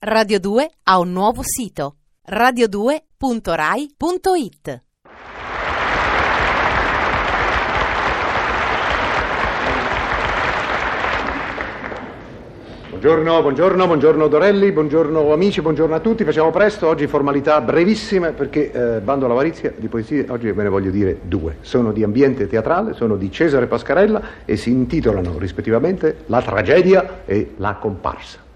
Radio 2 ha un nuovo sito radio2.rai.it. Buongiorno, buongiorno, buongiorno Dorelli, buongiorno amici, buongiorno a tutti. Facciamo presto, oggi formalità brevissime perché eh, Bando all'avarizia di poesie, oggi ve ne voglio dire due. Sono di ambiente teatrale, sono di Cesare Pascarella e si intitolano rispettivamente La tragedia e La comparsa.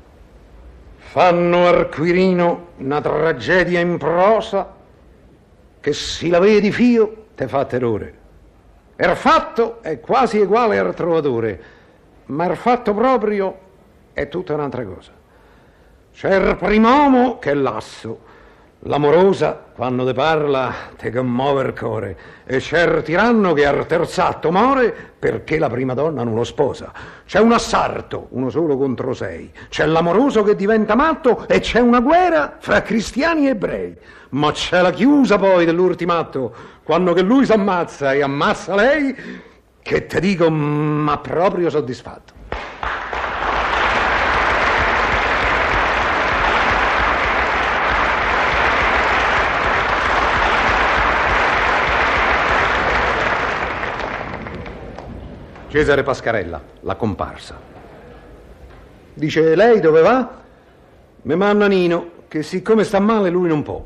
Fanno Arquirino una tragedia in prosa che si la vedi fio te fa terrore. Er fatto è quasi uguale al trovatore, ma er fatto proprio è tutta un'altra cosa. C'è il primomo che è l'asso, l'amorosa quando te parla te commuove il core e c'è il tiranno che al terzatto muore perché la prima donna non lo sposa. C'è un assarto, uno solo contro sei. C'è l'amoroso che diventa matto e c'è una guerra fra cristiani e ebrei. Ma c'è la chiusa poi dell'ultimato, quando che lui si ammazza e ammazza lei, che te dico, ma proprio soddisfatto. Cesare Pascarella, la comparsa. Dice, lei dove va? Mi manna Nino, che siccome sta male lui non può.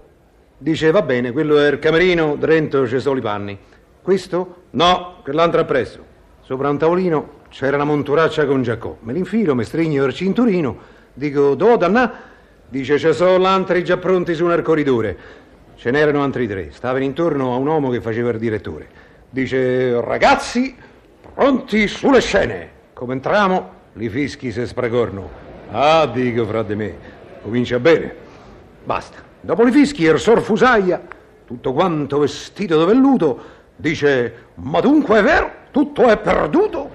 Dice, va bene, quello è il camerino, dentro ci sono i panni. Questo? No, che l'altro appresso. Sopra un tavolino c'era una monturaccia con Giacò. Me l'infilo, mi stringo il cinturino, dico, do danna? Dice, ci sono altri già pronti su nel corridore. Ce n'erano altri tre, stavano intorno a un uomo che faceva il direttore. Dice, ragazzi, Pronti sulle scene. Come entriamo, li fischi se spregorno. Ah, dico fra di me, comincia bene. Basta. Dopo li fischi, il sor Fusaia, tutto quanto vestito di velluto, dice, ma dunque è vero, tutto è perduto?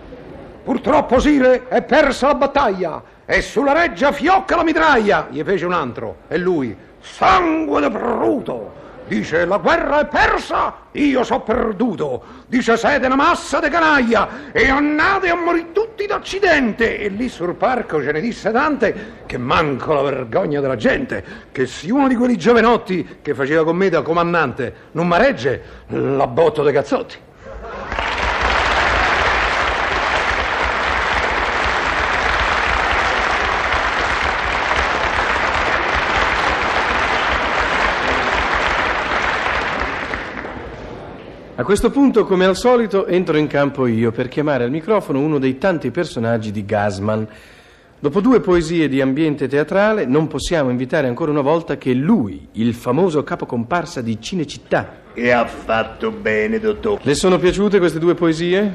Purtroppo, Sire, è persa la battaglia e sulla reggia fiocca la mitraia. Gli fece un altro, e lui, sangue de bruto. Dice la guerra è persa, io so perduto. Dice siete una massa di canaglia e andate a morire tutti d'Occidente. E lì sul parco ce ne disse tante che manco la vergogna della gente. Che se uno di quelli giovenotti che faceva con me da comandante non maregge, la botto dei cazzotti. A questo punto, come al solito, entro in campo io per chiamare al microfono uno dei tanti personaggi di Gasman. Dopo due poesie di ambiente teatrale, non possiamo invitare ancora una volta che lui, il famoso capocomparsa di Cinecittà. E ha fatto bene, dottor. Le sono piaciute queste due poesie?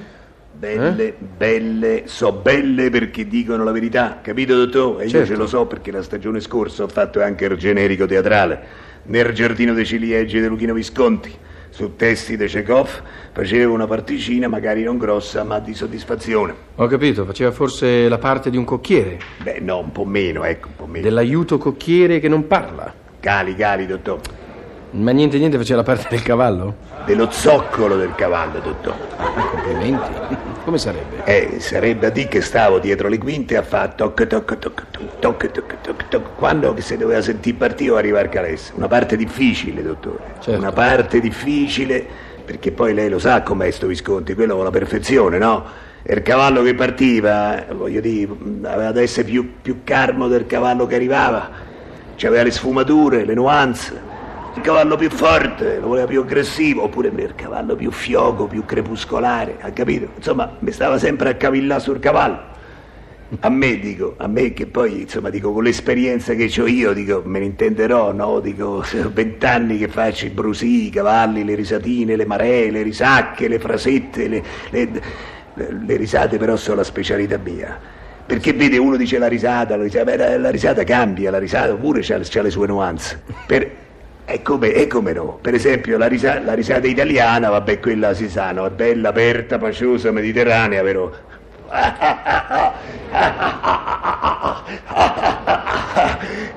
Belle, belle, so belle perché dicono la verità, capito, dottor? E io Certo. ce lo so perché la stagione scorsa ho fatto anche il generico teatrale nel giardino dei ciliegi di Luchino Visconti. Su testi di Chekhov facevo una particina, magari non grossa, ma di soddisfazione. Ho capito, faceva forse la parte di un cocchiere, Beh, no, un po' meno, ecco, un po' meno. dell'aiuto cocchiere che non parla. Cali, cali, dottor. Ma niente niente faceva la parte del cavallo? Dello zoccolo del cavallo, dottor. Ah, complimenti. Come sarebbe? Eh, sarebbe a dire che stavo dietro le quinte a fare toc toc toc toc toc toc toc toc quando si doveva sentire partire o arrivare al calesse. Una parte difficile, dottore. Certo. Una parte difficile, perché poi lei lo sa com'è sto Visconti, quello con la perfezione, no? E il cavallo che partiva, voglio dire, aveva da essere più, più carmo del cavallo che arrivava. C'aveva le sfumature, le nuance. Il cavallo più forte, lo voleva più aggressivo, oppure il cavallo più fioco, più crepuscolare, ha capito? Insomma, mi stava sempre a cavillare sul cavallo. A me, dico, a me che poi, insomma, dico, con l'esperienza che ho io, dico, me ne intenderò, no? Dico, vent'anni che faccio i brusì, i cavalli, le risatine, le maree, le risacche, le frasette, le, le, le- risate però sono la specialità mia. Perché vede, uno dice la risata, la risata, la risata cambia, la risata pure ha le sue nuance. Per, e come, e come no? Per esempio la, risa- la risata italiana, vabbè, quella si sa, no? È bella, aperta, paciosa, mediterranea?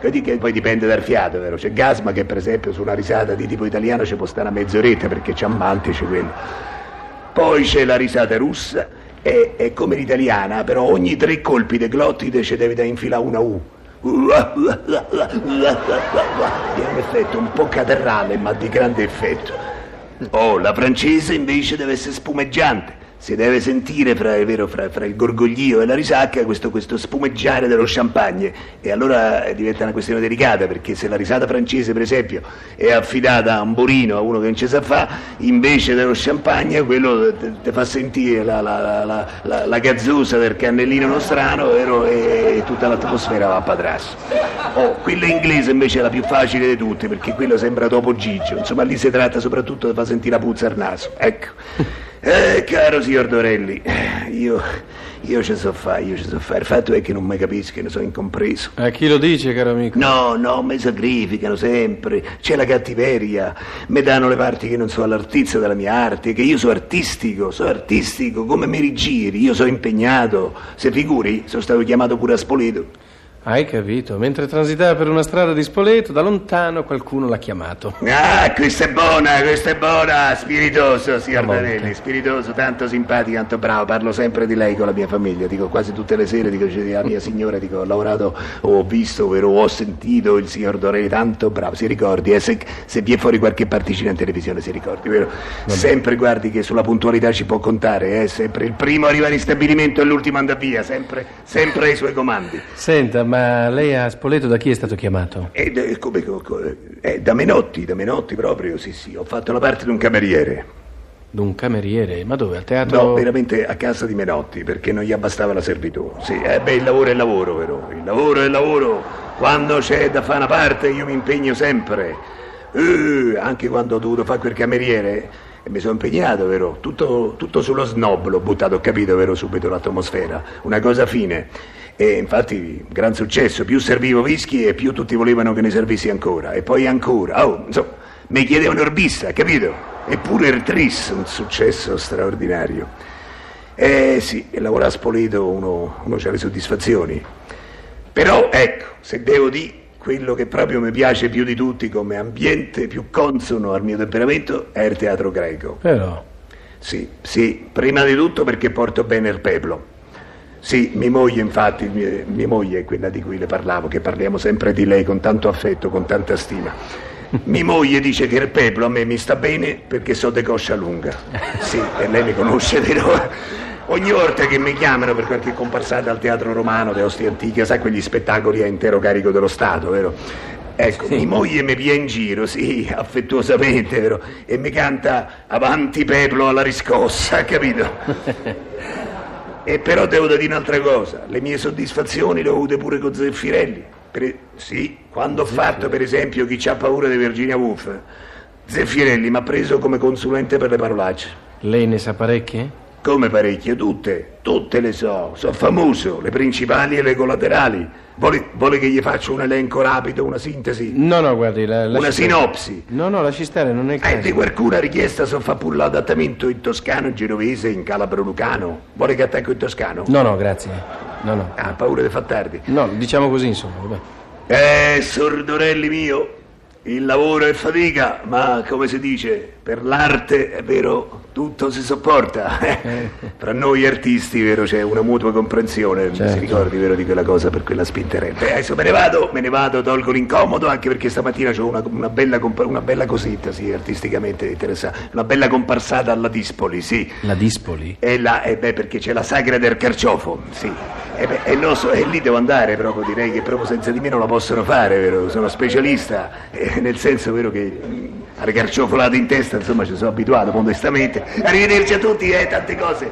Così che poi dipende dal fiato, vero? C'è Gasma che per esempio su una risata di tipo italiano ci può stare una mezz'oretta perché c'ha mantice quello. Poi c'è la risata russa, è, è come l'italiana, però ogni tre colpi di glottide ci devi da infilare una U. È un effetto un po' caterrale, ma di grande effetto. Oh, la francese invece deve essere spumeggiante. Si deve sentire fra, vero, fra, fra il gorgoglio e la risacca questo, questo spumeggiare dello champagne e allora eh, diventa una questione delicata perché se la risata francese per esempio è affidata a un burino, a uno che non ci sa fa, invece dello champagne quello ti fa sentire la, la, la, la, la gazzosa del cannellino nostrano vero? E, e tutta l'atmosfera va a patrasso. Oh, quella inglese invece è la più facile di tutte perché quello sembra dopo Gigio, insomma lì si tratta soprattutto di far sentire la puzza al naso, ecco. Eh, caro signor Dorelli, io, io ci so fare, io ci so fare. Il fatto è che non mi capiscono, sono incompreso. A chi lo dice, caro amico? No, no, mi sacrificano sempre. C'è la cattiveria. Mi danno le parti che non sono all'artizia della mia arte, che io sono artistico, sono artistico, come mi rigiri, io sono impegnato. Se figuri, sono stato chiamato pure a Spoleto. Hai capito? Mentre transitava per una strada di Spoleto, da lontano qualcuno l'ha chiamato. Ah, questa è buona, questa è buona, spiritoso, signor. Danelli, spiritoso, tanto simpatico, tanto bravo, parlo sempre di lei con la mia famiglia, dico quasi tutte le sere, dico la mia signora, dico ho lavorato, ho visto, vero, ho sentito il signor Dorelli, tanto bravo, si ricordi, eh, se, se vi è fuori qualche particina in televisione si ricordi, vero? Sempre guardi che sulla puntualità ci può contare, eh, sempre il primo arriva in stabilimento e l'ultimo anda via, sempre, sempre ai suoi comandi. Senta, ma lei a Spoleto da chi è stato chiamato? Eh, come, co- co- eh, da Menotti, da Menotti proprio, sì sì, ho fatto la parte di un cameriere. D'un cameriere? Ma dove? Al teatro? No, veramente a casa di Menotti, perché non gli abbastava la servitù. Sì, eh beh, il lavoro è il lavoro, vero? Il lavoro è il lavoro. Quando c'è da fare una parte io mi impegno sempre. Eh, anche quando ho dovuto fare quel cameriere e mi sono impegnato, vero? Tutto, tutto sullo snob l'ho buttato, ho capito, vero? Subito l'atmosfera. Una cosa fine. E infatti, gran successo. Più servivo whisky e più tutti volevano che ne servissi ancora. E poi ancora. Oh, insomma, mi chiedevano Orbissa, capito? Eppure il tris, un successo straordinario. Eh sì, lavorare a Spoleto uno, uno ha le soddisfazioni. Però, ecco, se devo dire quello che proprio mi piace più di tutti come ambiente più consono al mio temperamento è il teatro greco. Però... Sì, sì, prima di tutto perché porto bene il peplo. Sì, mia moglie infatti, mia, moglie è quella di cui le parlavo, che parliamo sempre di lei con tanto affetto, con tanta stima. Mia moglie dice che il peplo a me mi sta bene perché so de coscia lunga. Sì, e lei mi conosce, vero? Ogni volta che mi chiamano per qualche comparsata al teatro romano, de Ostie Antiche, sai quegli spettacoli a intero carico dello Stato, vero? Ecco, mia moglie mi pia in giro, sì, affettuosamente, vero? E mi canta avanti peplo alla riscossa, capito? E però devo dire un'altra cosa, le mie soddisfazioni le ho avute pure con Zeffirelli. Per- sì, quando ho fatto per esempio Chi c'ha paura di Virginia Woolf, Zeffirelli mi ha preso come consulente per le parolacce. Lei ne sa parecchie? Come parecchie, tutte, tutte le so, sono famoso, le principali e le collaterali. Vuole, vuole che gli faccia un elenco rapido, una sintesi? No, no, guardi, la, lasci Una stare. sinopsi? No, no, lasci stare, non è il Eh, caso. di qualcuna richiesta so fa pure l'adattamento in toscano, in genovese, in calabro lucano. Vuole che attacco in toscano? No, no, grazie. No, no. Ah, paura di far tardi. No, diciamo così, insomma. vabbè. Eh, sordorelli mio, il lavoro è fatica, ma come si dice, per l'arte, è vero, tutto si sopporta. Fra noi artisti, vero, c'è una mutua comprensione, Certo. si ricordi, vero, di quella cosa per quella spinterella. Beh, adesso me ne vado, me ne vado, tolgo l'incomodo, anche perché stamattina ho una, una bella, una bella cosetta, sì, artisticamente interessante, una bella comparsata alla Dispoli, sì. La Dispoli? E là, eh beh, perché c'è la sagra del carciofo, sì. E, beh, e lo so, e lì devo andare proprio, direi che proprio senza di me non la possono fare, vero? Sono specialista, eh, nel senso, vero, che mm, alle carciofolate in testa, insomma, ci sono abituato modestamente. Arrivederci a tutti, eh, tante cose.